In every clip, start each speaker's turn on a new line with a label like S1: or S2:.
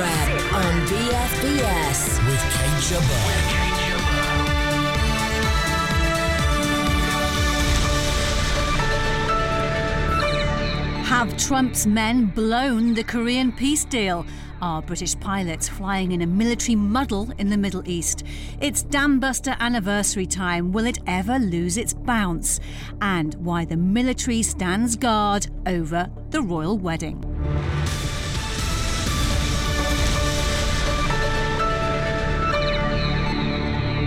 S1: Rep on BFBS with Kate Gerbeau.
S2: Have Trump's men blown the Korean peace deal? Are British pilots flying in a military muddle in the Middle East? It's Dambuster anniversary time. Will it ever lose its bounce? And why the military stands guard over the royal wedding.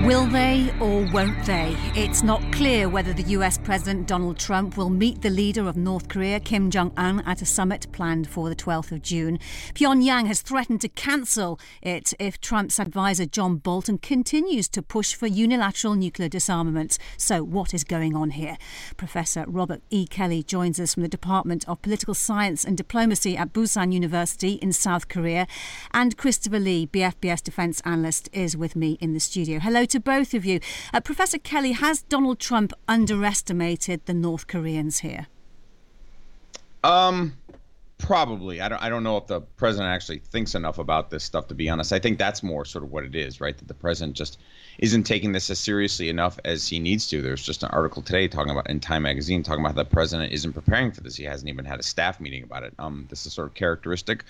S2: Will they or won't they? It's not clear whether the US President Donald Trump will meet the leader of North Korea, Kim Jong un, at a summit planned for the 12th of June. Pyongyang has threatened to cancel it if Trump's advisor John Bolton continues to push for unilateral nuclear disarmament. So, what is going on here? Professor Robert E. Kelly joins us from the Department of Political Science and Diplomacy at Pusan University in South Korea. And Christopher Lee, BFBS defense analyst, is with me in the studio. Hello to both of you. Uh, Professor Kelly, has Donald Trump underestimated the North Koreans here?
S3: Um, probably. I don't. I don't know if the president actually thinks enough about this stuff. To be honest, I think that's more sort of what it is, right? That the president just isn't taking this as seriously enough as he needs to. There's just an article today talking about in Time Magazine talking about how the president isn't preparing for this. He hasn't even had a staff meeting about it. Um, this is sort of characteristic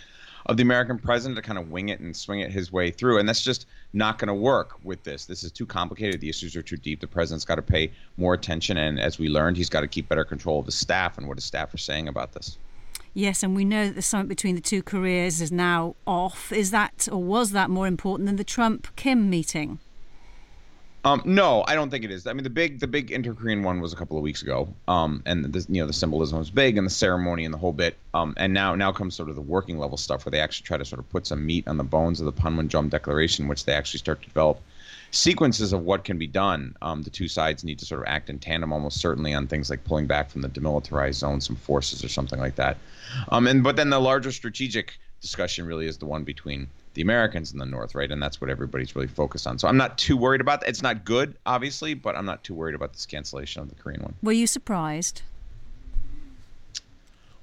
S3: of the American president to kind of wing it and swing it his way through. And that's just not going to work with this. This is too complicated. The issues are too deep. The president's got to pay more attention. And as we learned, he's got to keep better control of his staff and what his staff are saying about this.
S2: Yes, and we know that the summit between the two Koreas is now off. Is that, or was that more important than the Trump Kim meeting?
S3: Um, no, I don't think it is. I mean, the big the big inter-Korean one was a couple of weeks ago, um, and the, you know the symbolism was big and the ceremony and the whole bit. Um, and now now comes sort of the working level stuff where they actually try to sort of put some meat on the bones of the Panmunjom Declaration, which they actually start to develop sequences of what can be done. Um, the two sides need to sort of act in tandem, almost certainly on things like pulling back from the demilitarized zone, some forces or something like that. Um, and but then the larger strategic discussion really is the one between the Americans in the North, right? And that's what everybody's really focused on. So I'm not too worried about that. It's not good, obviously, but I'm not too worried about this cancellation of the Korean one.
S2: Were you surprised?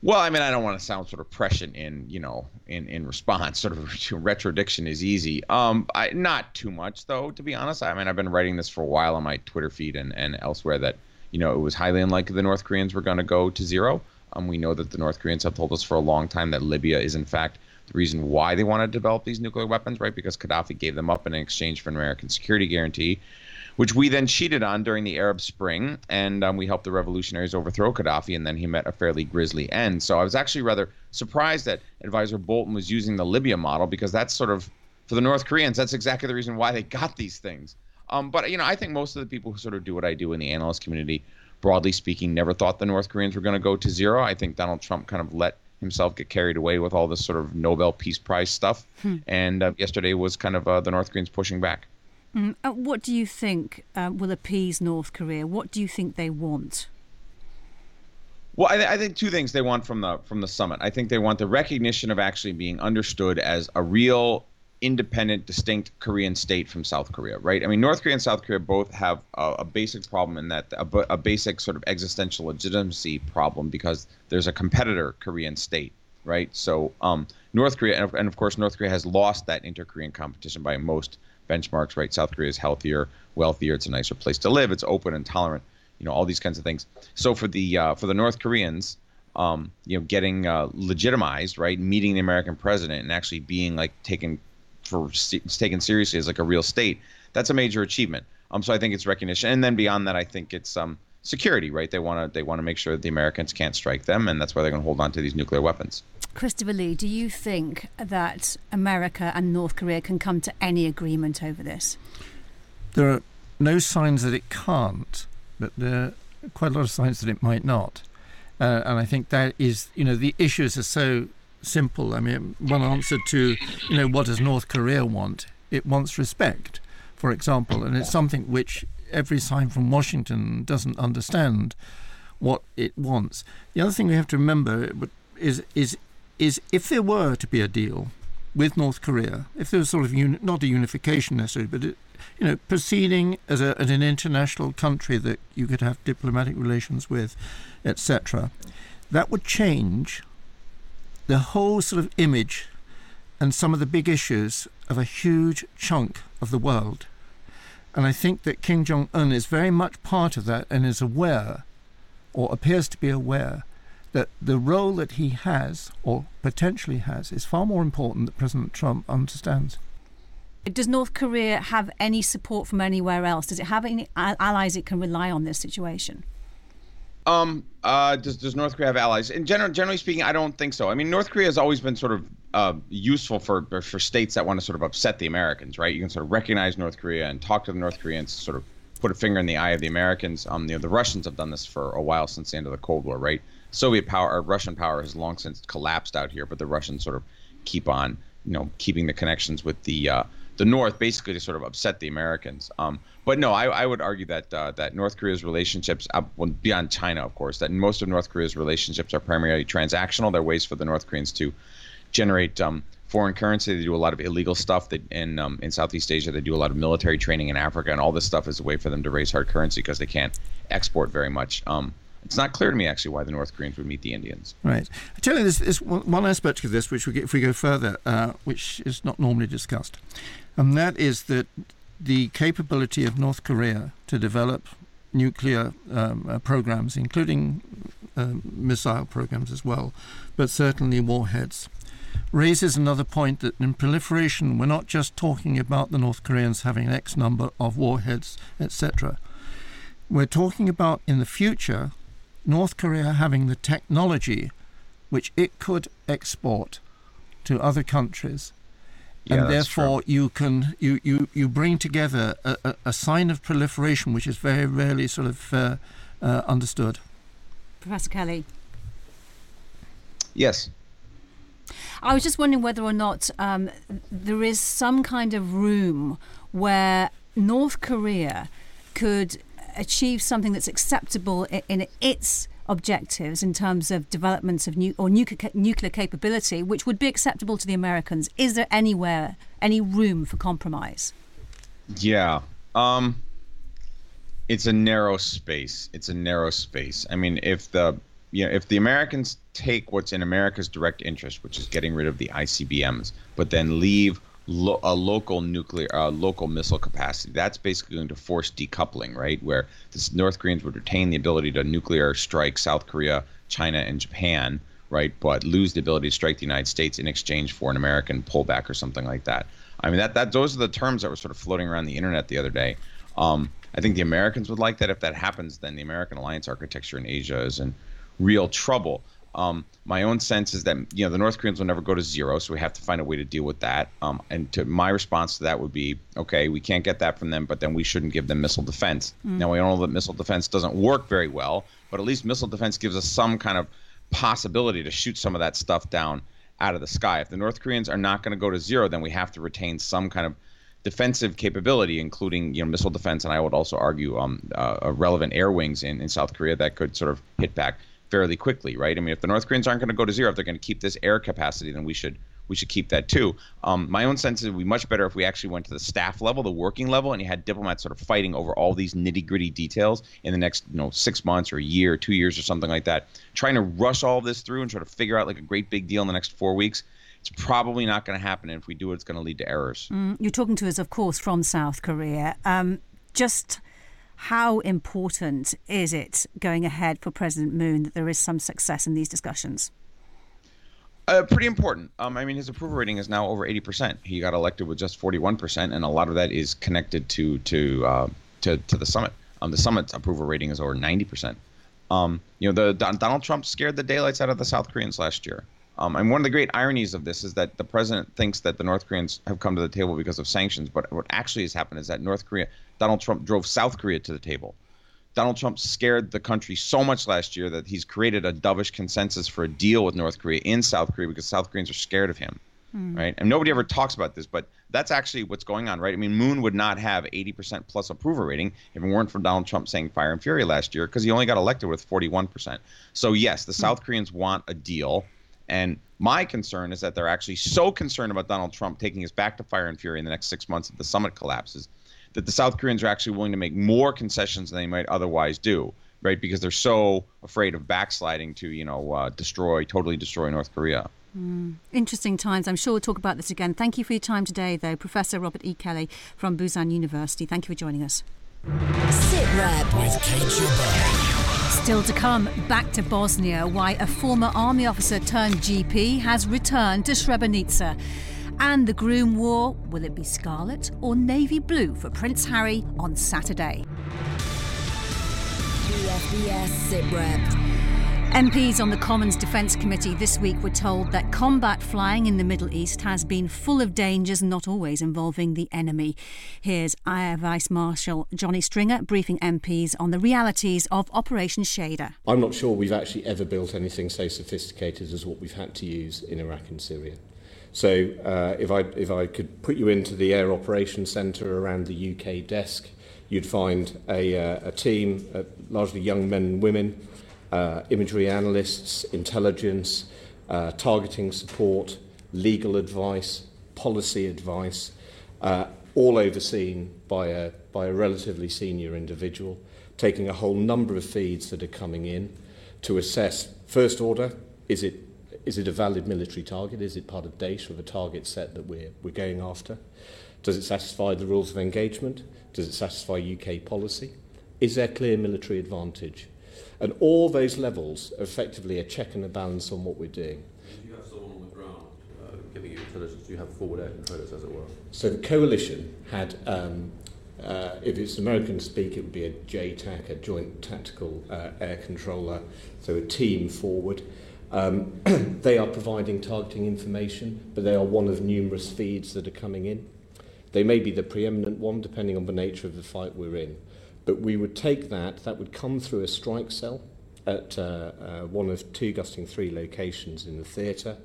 S3: Well, I mean, I don't want to sound sort of prescient in, you know, in, in response. Sort of retrodiction is easy. Um, I, not too much though, to be honest. I mean, I've been writing this for a while on my Twitter feed and, and elsewhere that, you know, it was highly unlikely the North Koreans were going to go to zero. Um, we know that the North Koreans have told us for a long time that Libya is in fact the reason why they want to develop these nuclear weapons, right? Because Gaddafi gave them up in exchange for an American security guarantee, which we then cheated on during the Arab Spring, and um, we helped the revolutionaries overthrow Gaddafi, and then he met a fairly grisly end. So I was actually rather surprised that Advisor Bolton was using the Libya model because that's sort of for the North Koreans, that's exactly the reason why they got these things. Um, but you know, I think most of the people who sort of do what I do in the analyst community, broadly speaking, never thought the North Koreans were going to go to zero. I think Donald Trump kind of let himself get carried away with all this sort of Nobel Peace Prize stuff. Hmm. And uh, yesterday was kind of uh, the North Koreans pushing back.
S2: Mm. Uh, what do you think uh, will appease North Korea? What do you think they want?
S3: Well, I, th- I, think two things they want from the from the summit. I think they want the recognition of actually being understood as a real independent, distinct Korean state from South Korea, right? I mean, North Korea and South Korea both have a, a basic problem in that a, a, basic sort of existential legitimacy problem because there's a competitor Korean state, right? So um, North Korea, and of, course, North Korea has lost that inter-Korean competition by most benchmarks, right? South Korea is healthier, wealthier, it's a nicer place to live, it's open and tolerant, you know, all these kinds of things. So for the uh, for the North Koreans, um, you know, getting uh, legitimized, right, meeting the American president and actually being like taken for it's taken seriously as like a real state, that's a major achievement. Um, so I think it's recognition, and then beyond that, I think it's um security, right? They want to they want to make sure that the Americans can't strike them, and that's why they're going to hold on to these nuclear weapons.
S2: Christopher Lee, do you think that America and North Korea can come to any agreement over this?
S4: There are no signs that it can't, but there are quite a lot of signs that it might not. Uh, and I think that is, you know, the issues are so simple. I mean, one answer to, you know, what does North Korea want? It wants respect, for example, and it's something which every sign from Washington doesn't understand what it wants. The other thing we have to remember is is is if there were to be a deal with North Korea, if there was sort of uni- not a unification necessarily, but it, you know, proceeding as, a, as an international country that you could have diplomatic relations with, etc., that would change the whole sort of image and some of the big issues of a huge chunk of the world. And I think that Kim Jong un is very much part of that and is aware, or appears to be aware, that the role that he has, or potentially has, is far more important than President Trump understands.
S2: Does North Korea have any support from anywhere else? Does it have any allies it can rely on this situation?
S3: Um, uh, does, does North Korea have allies? In general, generally speaking, I don't think so. I mean, North Korea has always been sort of uh, useful for for states that want to sort of upset the Americans, right? You can sort of recognize North Korea and talk to the North Koreans, sort of put a finger in the eye of the Americans. Um, you know, the Russians have done this for a while since the end of the Cold War, right? Soviet power or Russian power has long since collapsed out here, but the Russians sort of keep on, you know, keeping the connections with the uh, the North, basically to sort of upset the Americans. Um, but no, I, I, would argue that uh, that North Korea's relationships, uh, beyond China, of course, that most of North Korea's relationships are primarily transactional. They're ways for the North Koreans to generate um, foreign currency. They do a lot of illegal stuff that in um, in Southeast Asia. They do a lot of military training in Africa, and all this stuff is a way for them to raise hard currency because they can't export very much. Um, it's not clear to me actually why the North Koreans would meet the Indians.
S4: Right. I tell you, there's, there's one aspect of this which we get, if we go further, uh, which is not normally discussed, and that is that the capability of North Korea to develop nuclear um, uh, programs, including uh, missile programs as well, but certainly warheads, raises another point that in proliferation, we're not just talking about the North Koreans having X number of warheads, etc. We're talking about in the future North Korea having the technology which it could export to other countries. Yeah, and therefore, true. you can you, you, you bring together a, a, a, sign of proliferation, which is very rarely sort of uh, uh, understood.
S2: Professor Kelly.
S3: Yes.
S2: I was just wondering whether or not um, there is some kind of room where North Korea could achieve something that's acceptable in, in its objectives in terms of development of new or nuclear, nuclear capability, which would be acceptable to the Americans. Is there anywhere any room for compromise?
S3: Yeah. Um, it's a narrow space. It's a narrow space. I mean, if the you know, if the Americans take what's in America's direct interest, which is getting rid of the ICBMs, but then leave lo- a local nuclear, uh, local missile capacity. That's basically going to force decoupling, right? Where the North Koreans would retain the ability to nuclear strike South Korea, China, and Japan, right? But lose the ability to strike the United States in exchange for an American pullback or something like that. I mean, that that those are the terms that were sort of floating around the internet the other day. Um, I think the Americans would like that. If that happens, then the American alliance architecture in Asia is in real trouble. Um, my own sense is that you know the North Koreans will never go to zero, so we have to find a way to deal with that. Um, and to my response to that would be, okay, we can't get that from them, but then we shouldn't give them missile defense. Mm. Now we all know that missile defense doesn't work very well, but at least missile defense gives us some kind of possibility to shoot some of that stuff down out of the sky. If the North Koreans are not going to go to zero, then we have to retain some kind of defensive capability, including you know missile defense, and I would also argue um, uh, relevant air wings in, in South Korea that could sort of hit back fairly quickly, right? I mean, if the North Koreans aren't going to go to zero, if they're going to keep this air capacity, then we should we should keep that too. Um, my own sense is it would be much better if we actually went to the staff level, the working level, and you had diplomats sort of fighting over all these nitty gritty details in the next, you know, six months or a year, two years or something like that. Trying to rush all this through and try to figure out like a great big deal in the next four weeks. It's probably not going to happen. And if we do it, it's going to lead to errors.
S2: Mm, you're talking to us, of course, from South Korea. Um, just how important is it going ahead for President Moon that there is some success in these discussions?
S3: Uh, pretty important. Um, I mean, his approval rating is now over 80%. He got elected with just 41%, and a lot of that is connected to to uh, to, to the summit. Um, the summit's approval rating is over 90%. Um, you know, the Donald Trump scared the daylights out of the South Koreans last year. Um, and one of the great ironies of this is that the president thinks that the North Koreans have come to the table because of sanctions, but what actually has happened is that North Korea, Donald Trump drove South Korea to the table. Donald Trump scared the country so much last year that he's created a dovish consensus for a deal with North Korea in South Korea because South Koreans are scared of him, mm. right? And nobody ever talks about this, but that's actually what's going on, right? I mean, Moon would not have 80% plus approval rating if it weren't for Donald Trump saying fire and fury last year because he only got elected with 41%. So yes, the mm. South Koreans want a deal and my concern is that they're actually so concerned about Donald Trump taking us back to fire and fury in the next six months if the summit collapses that the South Koreans are actually willing to make more concessions than they might otherwise do, right? Because they're so afraid of backsliding to, you know, uh, destroy, totally destroy North Korea.
S2: Mm. Interesting times. I'm sure we'll talk about this again. Thank you for your time today, though, Professor Robert E. Kelly from Pusan University. Thank you for joining us.
S1: Sit Rep with Kate
S2: Still to come, back to Bosnia, why a former army officer turned GP has returned to Srebrenica. And the groom war, will it be scarlet or navy blue for Prince Harry on Saturday?
S1: Rep.
S2: MPs on the Commons Defence Committee this week were told that combat flying in the Middle East has been full of dangers, not always involving the enemy. Here's Air Vice Marshal Johnny Stringer briefing MPs on the realities of Operation Shader.
S5: I'm not sure we've actually ever built anything so sophisticated as what we've had to use in Iraq and Syria. So, uh, if, I, if I could put you into the Air Operations Centre around the UK desk, you'd find a, uh, a team, uh, largely young men and women uh, imagery analysts, intelligence, uh, targeting support, legal advice, policy advice, uh, all overseen by a, by a relatively senior individual, taking a whole number of feeds that are coming in to assess first order is it, is it a valid military target? Is it part of data of a target set that we're, we're going after? Does it satisfy the rules of engagement? Does it satisfy UK policy? Is there clear military advantage? And all those levels are effectively a check and a balance on what we're doing.
S6: you have someone on the ground uh, giving you intelligence? Do you have forward air controllers, as it were?
S5: So the coalition had, um, uh, if it's American speak, it would be a JTAC, a Joint Tactical uh, Air Controller, so a team forward. Um, they are providing targeting information, but they are one of numerous feeds that are coming in. They may be the preeminent one, depending on the nature of the fight we're in. We would take that, that would come through a strike cell at uh, uh, one of two Gusting 3 locations in the theatre.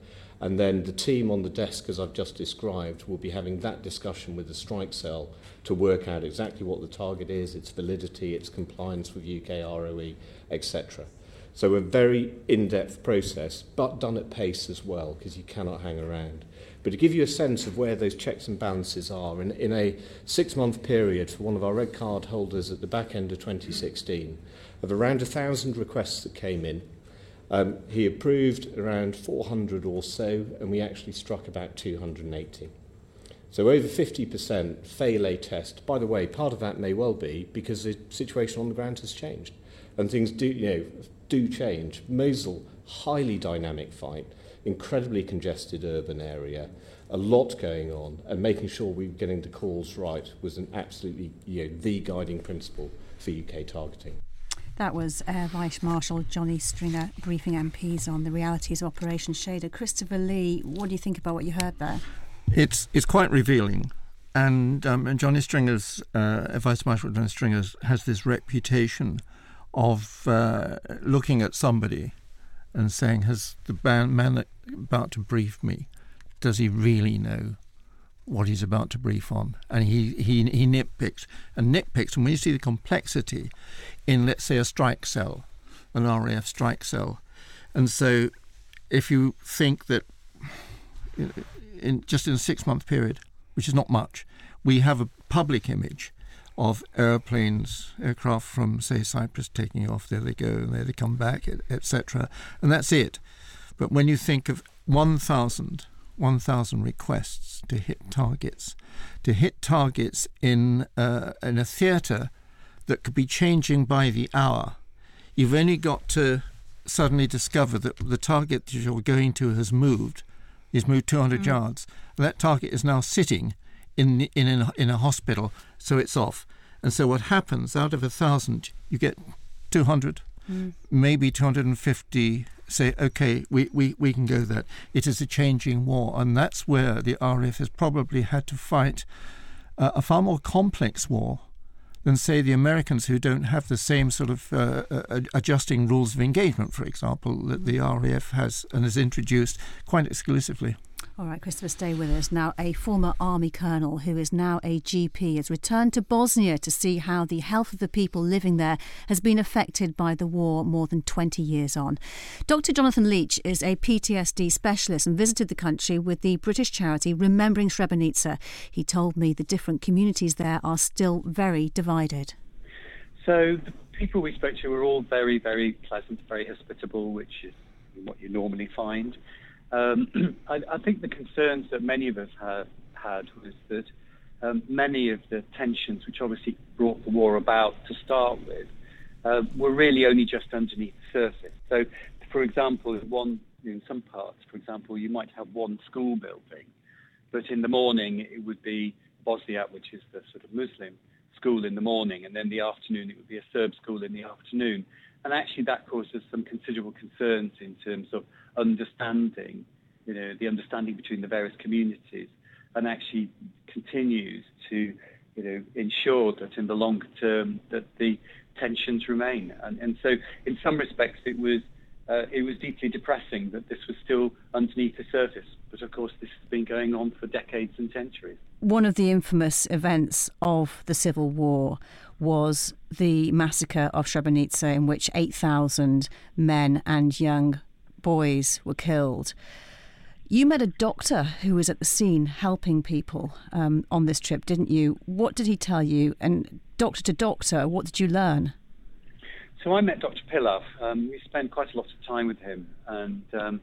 S5: And then the team on the desk, as I've just described, will be having that discussion with the strike cell to work out exactly what the target is, its validity, its compliance with UK ROE, etc. So a very in-depth process, but done at pace as well, because you cannot hang around. But to give you a sense of where those checks and balances are, in, in a six month period for one of our red card holders at the back end of 2016, of around 1,000 requests that came in, um, he approved around 400 or so, and we actually struck about 280. So over 50% fail a test. By the way, part of that may well be because the situation on the ground has changed. And things do, you know, do change. Mosul, highly dynamic fight incredibly congested urban area, a lot going on, and making sure we were getting the calls right was an absolutely you know, the guiding principle for UK targeting.
S2: That was Air Vice Marshal Johnny Stringer briefing MPs on the realities of Operation Shader. Christopher Lee, what do you think about what you heard there?
S4: It's it's quite revealing, and um, and Johnny Stringer's uh, Vice Marshal Johnny Stringer has this reputation of uh, looking at somebody and saying, "Has the man about to brief me? Does he really know what he's about to brief on?" And he he he nitpicks and nitpicks. And when you see the complexity in, let's say, a strike cell, an RAF strike cell, and so if you think that in, in just in a six-month period, which is not much, we have a public image of airplanes, aircraft from, say, Cyprus taking off, there they go, and there they come back, etc. And that's it. But when you think of 1,000, 1,000 requests to hit targets, to hit targets in, uh, in a theatre that could be changing by the hour, you've only got to suddenly discover that the target that you're going to has moved, is moved 200 mm. yards. That target is now sitting in in in a, in a hospital, so it's off. And so what happens out of a thousand, you get two hundred, mm. maybe two hundred and fifty. Say, okay, we, we, we can go that. It is a changing war, and that's where the RAF has probably had to fight uh, a far more complex war than, say, the Americans who don't have the same sort of uh, uh, adjusting rules of engagement, for example, that the RAF has and has introduced quite exclusively.
S2: All right, Christopher, stay with us. Now, a former army colonel who is now a GP has returned to Bosnia to see how the health of the people living there has been affected by the war more than 20 years on. Dr. Jonathan Leach is a PTSD specialist and visited the country with the British charity Remembering Srebrenica. He told me the different communities there are still very divided.
S7: So, the people we spoke to were all very, very pleasant, very hospitable, which is what you normally find. Um, I, I, think the concerns that many of us have had was that um, many of the tensions, which obviously brought the war about to start with, uh, were really only just underneath the surface. So, for example, one in some parts, for example, you might have one school building, but in the morning it would be Bosniak, which is the sort of Muslim school in the morning, and then the afternoon it would be a Serb school in the afternoon. And actually, that causes some considerable concerns in terms of understanding, you know, the understanding between the various communities, and actually continues to, you know, ensure that in the longer term that the tensions remain. And, and so, in some respects, it was uh, it was deeply depressing that this was still underneath the surface. But of course, this has been going on for decades and centuries.
S2: One of the infamous events of the Civil War was the massacre of Srebrenica, in which 8,000 men and young boys were killed. You met a doctor who was at the scene helping people um, on this trip, didn't you? What did he tell you? And doctor to doctor, what did you learn?
S7: So I met Dr. Pilav. Um, we spent quite a lot of time with him, and um,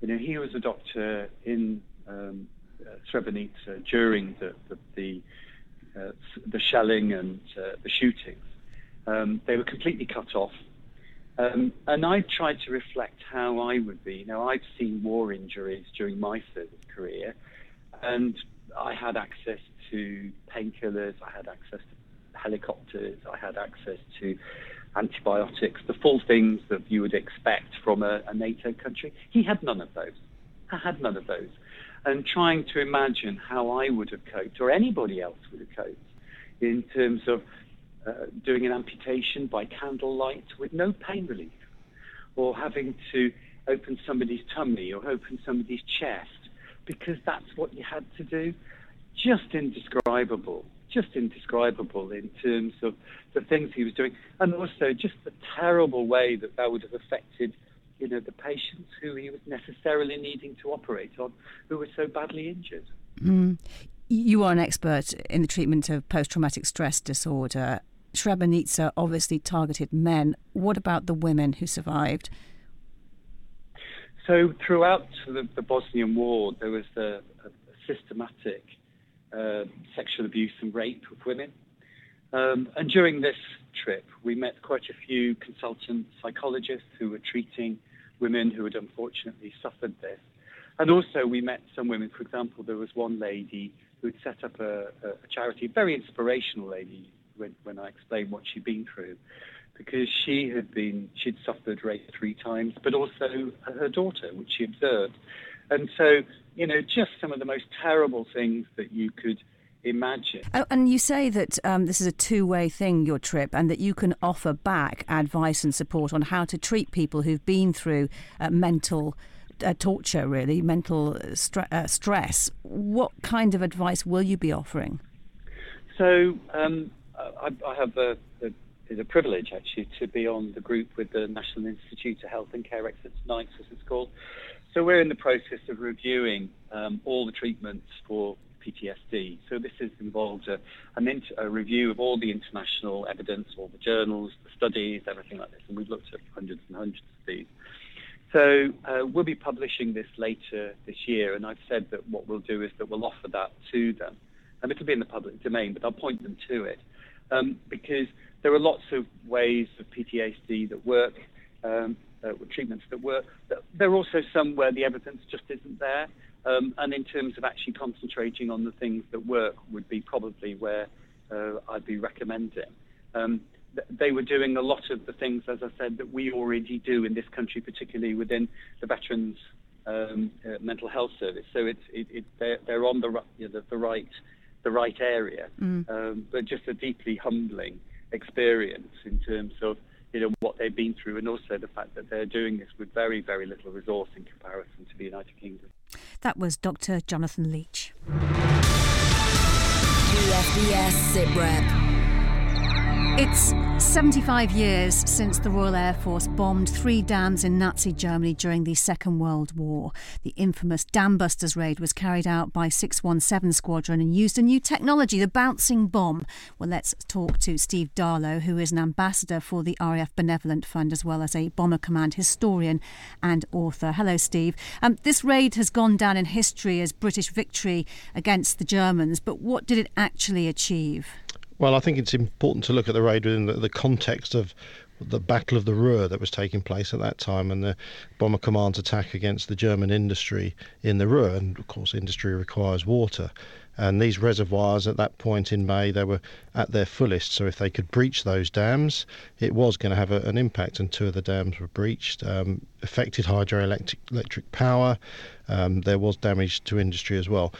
S7: you know he was a doctor in um, uh, Srebrenica during the the the, uh, the shelling and uh, the shootings. Um, they were completely cut off, um, and I tried to reflect how I would be. Now I've seen war injuries during my service career, and I had access to painkillers. I had access to helicopters. I had access to antibiotics, the full things that you would expect from a, a NATO country. He had none of those. I had none of those. And trying to imagine how I would have coped, or anybody else would have coped, in terms of uh, doing an amputation by candlelight with no pain relief, or having to open somebody's tummy or open somebody's chest because that's what you had to do. Just indescribable just indescribable in terms of the things he was doing, and also just the terrible way that that would have affected, you know, the patients who he was necessarily needing to operate on, who were so badly injured.
S2: Mm. You are an expert in the treatment of post-traumatic stress disorder. Srebrenica obviously targeted men. What about the women who survived?
S7: So throughout the, the Bosnian War, there was a, a systematic uh, sexual abuse and rape of women. Um, and during this trip, we met quite a few consultant psychologists who were treating women who had unfortunately suffered this. And also, we met some women. For example, there was one lady who had set up a, a charity, a very inspirational lady, when, when I explained what she'd been through, because she had been, she'd suffered rape three times, but also her daughter, which she observed. And so, you know, just some of the most terrible things that you could imagine.
S2: Oh, and you say that um, this is a two way thing, your trip, and that you can offer back advice and support on how to treat people who've been through uh, mental. Uh, torture, really, mental stre- uh, stress. What kind of advice will you be offering?
S7: So, um, I, I, have a, a, a, privilege actually to be on the group with the National Institute of Health and Care Excellence, NICE as it's called, so we're in the process of reviewing um, all the treatments for PTSD. So this has involved a, a, review of all the international evidence, all the journals, the studies, everything like this, and we've looked at hundreds and hundreds of these. So uh, we'll be publishing this later this year, and I've said that what we'll do is that we'll offer that to them, and it'll be in the public domain, but I'll point them to it um, because there are lots of ways of PTSD that work. Um, uh, treatments that work. There are also some where the evidence just isn't there. Um, and in terms of actually concentrating on the things that work would be probably where uh, I'd be recommending. Um, th- they were doing a lot of the things, as I said, that we already do in this country, particularly within the Veterans um, uh, Mental Health Service. So it's, it, it, they're, they're, on the, you know, the, the, right the right area, mm. Um, but just a deeply humbling experience in terms of you know what they've been through, and also the fact that they're doing this with very, very little resource in comparison to the United Kingdom.
S2: That was Dr. Jonathan Leach.
S1: BFBS SITREP.
S2: It's 75 years since the Royal Air Force bombed three dams in Nazi Germany during the Second World War. The infamous Dam Busters raid was carried out by 617 Squadron and used a new technology, the bouncing bomb. Well, let's talk to Steve Darlow, who is an ambassador for the RAF Benevolent Fund as well as a Bomber Command historian and author. Hello, Steve. Um, this raid has gone down in history as British victory against the Germans, but what did it actually achieve?
S8: Well, I think it's important to look at the raid within the, the context of the Battle of the Ruhr that was taking place at that time and the Bomber Command's attack against the German industry in the Ruhr. And of course, industry requires water. And these reservoirs at that point in May, they were at their fullest. So if they could breach those dams, it was going to have a, an impact. And two of the dams were breached, um, affected hydroelectric electric power. Um, there was damage to industry as well.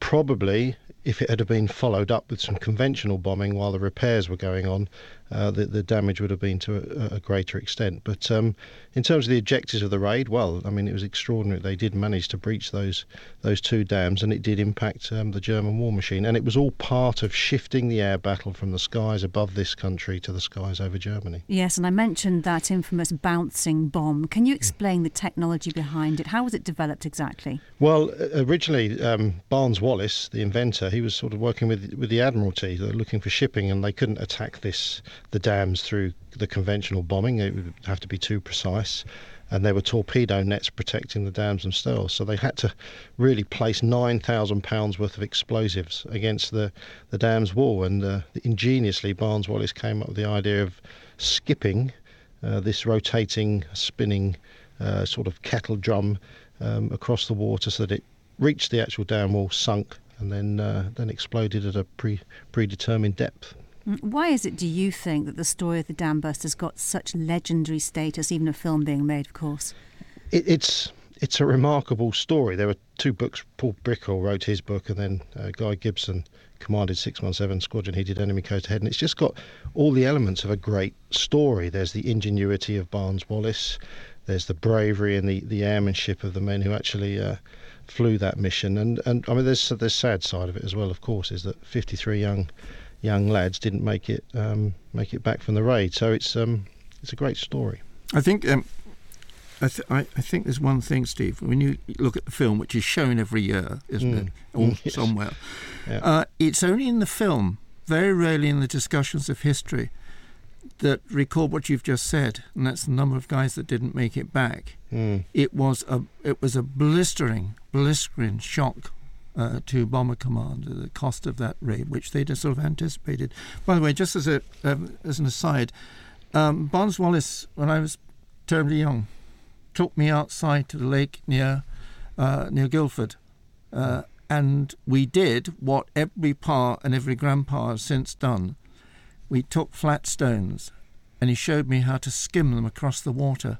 S8: Probably if it had been followed up with some conventional bombing while the repairs were going on, uh, the, the damage would have been to a, a greater extent. But um, in terms of the objectives of the raid, well, I mean, it was extraordinary. They did manage to breach those those two dams, and it did impact um, the German war machine. And it was all part of shifting the air battle from the skies above this country to the skies over Germany.
S2: Yes, and I mentioned that infamous bouncing bomb. Can you explain the technology behind it? How was it developed exactly?
S8: Well, originally, um, Barnes Wallis, the inventor, he was sort of working with with the Admiralty, looking for shipping, and they couldn't attack this the dams through the conventional bombing. It would have to be too precise. And there were torpedo nets protecting the dams themselves. So they had to really place £9,000 worth of explosives against the, the dam's wall. And uh, ingeniously, Barnes Wallis came up with the idea of skipping uh, this rotating, spinning uh, sort of kettle drum um, across the water so that it reached the actual dam wall, sunk, and then uh, then exploded at a pre predetermined depth.
S2: Mm, why is it, do you think, that the story of the Dam has got such legendary status, even a film being made, of course?
S8: It, it's it's a remarkable story. There were two books. Paul Brickhill wrote his book, and then uh, Guy Gibson commanded 617 Squadron. He did Enemy Coast Ahead, and it's just got all the elements of a great story. There's the ingenuity of Barnes Wallis. There's the bravery and the, the airmanship of the men who actually uh, flew that mission. And, and I mean, there's the sad side of it as well, of course, is that 53 young young lads didn't make it um, make it back from the raid. So it's um, it's a great story.
S4: I think um, I, th- I, I, think there's one thing, Steve. When you look at the film, which is shown every year, isn't mm. it, or yes. somewhere, yeah. uh, it's only in the film, very rarely in the discussions of history, that record what you've just said, and that's the number of guys that didn't make it back. Mm. It was a it was a blistering, blistering shock uh, to Bomber Command, the cost of that raid, which they just sort of anticipated. By the way, just as a um, as an aside, um, Barnes Wallis, when I was terribly young, took me outside to the lake near uh, near Guildford, uh, and we did what every pa and every grandpa has since done. We took flat stones, and he showed me how to skim them across the water.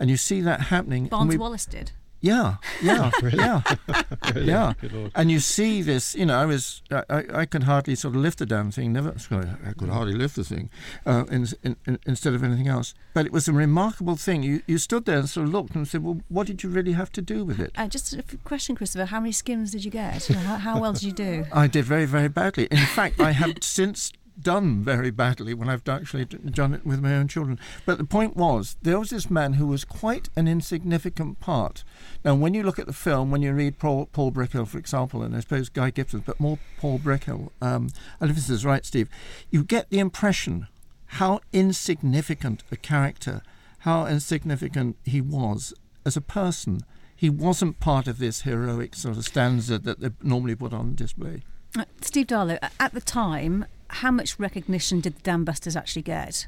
S4: And you see that happening.
S2: Barnes Wallis did.
S4: Yeah, yeah, oh, really? yeah, really? yeah. And you see this. You know, I was, I, I could hardly sort of lift the damn thing. Never, I could hardly lift the thing, uh, in, in, in, instead of anything else. But it was a remarkable thing. You, you stood there and sort of looked and said, "Well, what did you really have to do with it?"
S2: Uh, just a question, Christopher. How many skims did you get? how, how well did you do?
S4: I did very, very badly. In fact, I have since done very badly when I've actually done it with my own children. But the point was, there was this man who was quite an insignificant part. Now, when you look at the film, when you read Paul, Paul Brickhill, for example, and I suppose Guy Gibson, but more Paul Brickhill, um, and if this is right, Steve, you get the impression how insignificant a character, how insignificant he was as a person. He wasn't part of this heroic sort of stanza that they normally put on display.
S2: Uh, Steve Darlow, at the time, how much recognition did the Dam Busters actually get?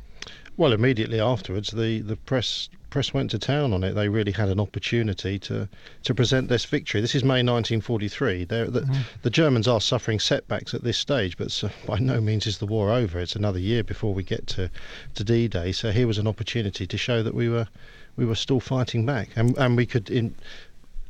S8: Well, immediately afterwards, the, the press press went to town on it. They really had an opportunity to, to present this victory. This is May 1943. The, mm-hmm. the, Germans are suffering setbacks at this stage, but by no means is the war over. It's another year before we get to, to D-Day. So here was an opportunity to show that we were we were still fighting back, and and we could in,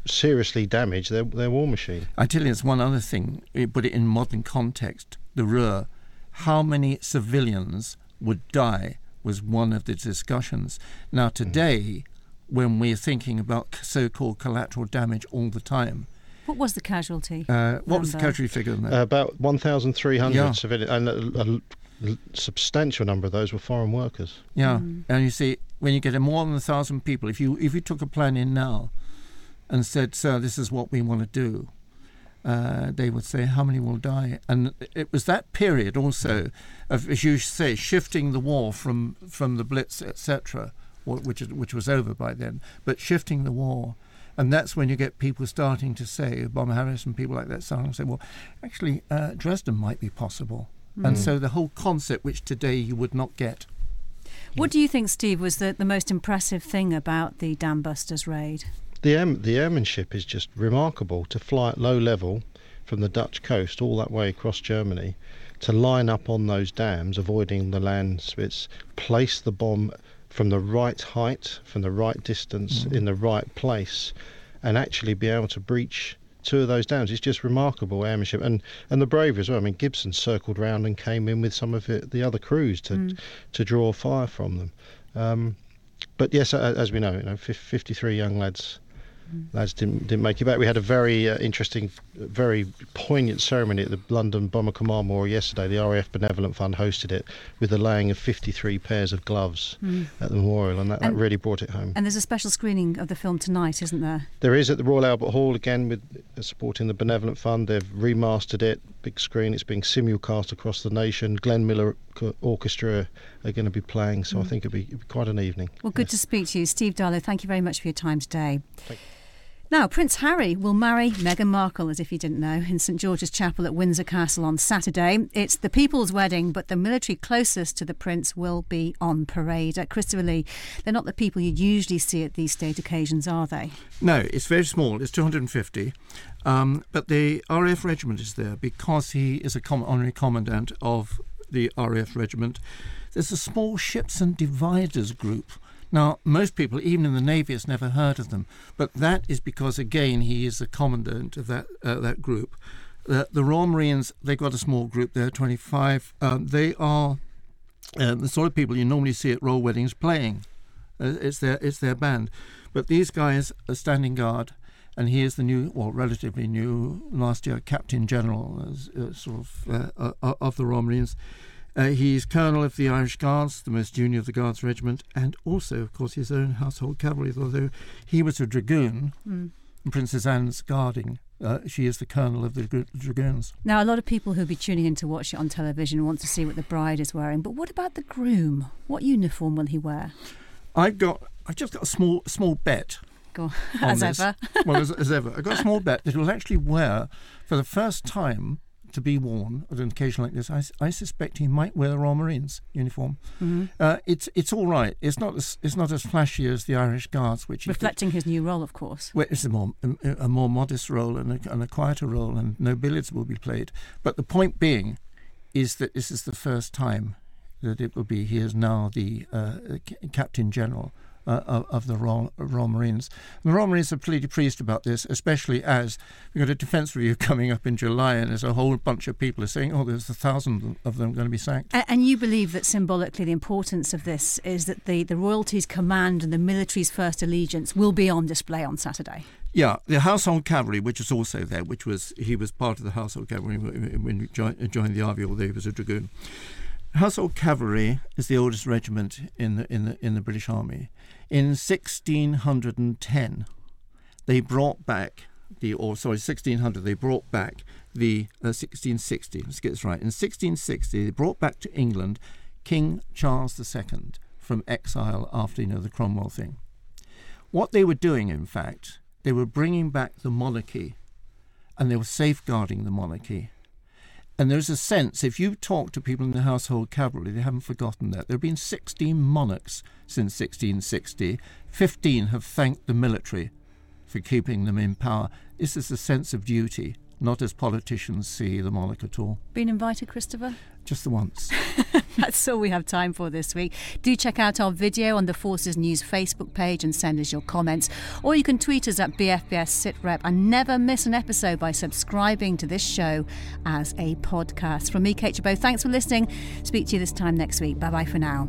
S8: seriously damage their their war machine.
S4: I tell you, it's one other thing. Put it in modern context. The Ruhr how many civilians would die was one of the discussions. Now, mm. today, when we're thinking about so called collateral damage all the time,
S2: what was the casualty?
S4: Uh, what was the casualty figure?
S8: Uh, about 1,300 yeah. civilians, and a, a, l- substantial number of those were foreign workers.
S4: Yeah, and you see, when you get a more than a thousand people, if you if you took a plan in now, and said, "Sir, this is what we want to do," uh, they would say, "How many will die?" And it was that period also of, as you say, shifting the war from from the Blitz, etc., which which was over by then, but shifting the war. And that's when you get people starting to say, Bomber Harris and people like that, starting to say, well, actually, uh, Dresden might be possible. And so the whole concept, which today you would not get.
S2: What do you think, Steve, was the, the most impressive thing about the Dam Busters raid?
S8: The air, the airmanship is just remarkable to fly at low level from the Dutch coast all that way across Germany to line up on those dams, avoiding the land spits, place the bomb from the right height, from the right distance, in the right place, and actually be able to breach two of those dams. It's just remarkable airmanship and and the bravery as well. I mean, Gibson circled round and came in with some of it, the other crews to to draw fire from them. Um, but yes, as we know, you know, 53 young lads lads didn't didn't make it back. We had a very uh, interesting, very poignant ceremony at the London Bomber Command Memorial yesterday. The RAF Benevolent Fund hosted it with the laying of 53 pairs of gloves at the memorial, and that, that really brought it home.
S2: And there's a special screening of the film tonight, isn't there?
S8: There is at the Royal Albert Hall again with uh, supporting the Benevolent Fund. They've remastered it, big screen. It's being simulcast across the nation. Glenn Miller Orchestra are going to be playing, so I think it'll be, it'll be quite an evening.
S2: Well, good to speak to you. Steve Darlow, thank you very much for your time today. Now, Prince Harry will marry Meghan Markle, as if you didn't know, in St George's Chapel at Windsor Castle on Saturday. It's the people's wedding, but the military closest to the prince will be on parade. at Christopher Lee, they're not the people you usually see at these state occasions, are they?
S4: No, it's very small. It's 250. Um, but the RAF regiment is there because he is a com- honorary commandant of the RAF regiment. There's a small ships and divers group. Now, most people, even in the Navy, has never heard of them. But that is because, again, he is the commandant of that uh, that group. Uh, the Royal Marines, they've got a small group there, 25. Um, they are uh, the sort of people you normally see at royal weddings playing. Uh, it's their it's their band, but these guys are standing guard, and he is the new, well, relatively new, last year Captain General, uh, sort of uh, uh, of the Royal Marines. Uh, he's Colonel of the Irish Guards, the most junior of the Guards Regiment, and also, of course, his own household cavalry. Although he was a dragoon, and Princess Anne's guarding. Uh, she is the Colonel of the dragoons.
S2: Now, a lot of people who'll be tuning in to watch it on television want to see what the bride is wearing, but what about the groom? What uniform will he wear?
S4: I've got, I've just got a small, small bet
S2: Go on,
S4: on
S2: as
S4: this.
S2: ever.
S4: well, as, as ever. I've got a small bet that he'll actually wear, for the first time to be worn at an occasion like this, I suspect he might wear the Royal Marines uniform.
S2: Mm-hmm.
S4: Uh, it's it's all right. It's not as it's not as flashy as the Irish Guards, which
S2: Reflecting his new role, of course.
S4: well, it's a more a, a more modest role and a, and a quieter role, and no billiards will be played. But the point being, is that this is the first time that it will be. He is now the uh, c- Captain General. Uh, of, of the Royal, Royal Marines. And the Royal Marines are pretty pleased about this, especially as we've got a defence review coming up in July, and there's a whole bunch of people are saying, "Oh, there's a thousand of them going to be sacked."
S2: And you believe that symbolically the importance of this is that the, the royalty's command and the military's first allegiance will be on display on Saturday.
S4: Yeah, the household cavalry, which is also there, which was he was part of the household cavalry when when he joined, joined the army, although he was a dragoon. Household cavalry is the oldest regiment in the in the in the British Army. In 1610, they brought back the or sorry 1600 they brought back the uh, 1660 let's get this right. In 1660 they brought back to England King Charles II from exile after you know the Cromwell thing. What they were doing in fact they were bringing back the monarchy and they were safeguarding the monarchy and there's a sense, if you talk to people in the household cavalry, they haven't forgotten that. There have been 16 monarchs since 1660. 15 have thanked the military for keeping them in power. This is a sense of duty, not as politicians see the monarch at all.
S2: Been invited, Christopher?
S4: Just the once.
S2: That's all we have time for this week. Do check out our video on the Forces News Facebook page and send us your comments. Or you can tweet us at BFBS SitRep and never miss an episode by subscribing to this show as a podcast. From me, Kate Gerbeau, thanks for listening. Speak to you this time next week. Bye bye for now.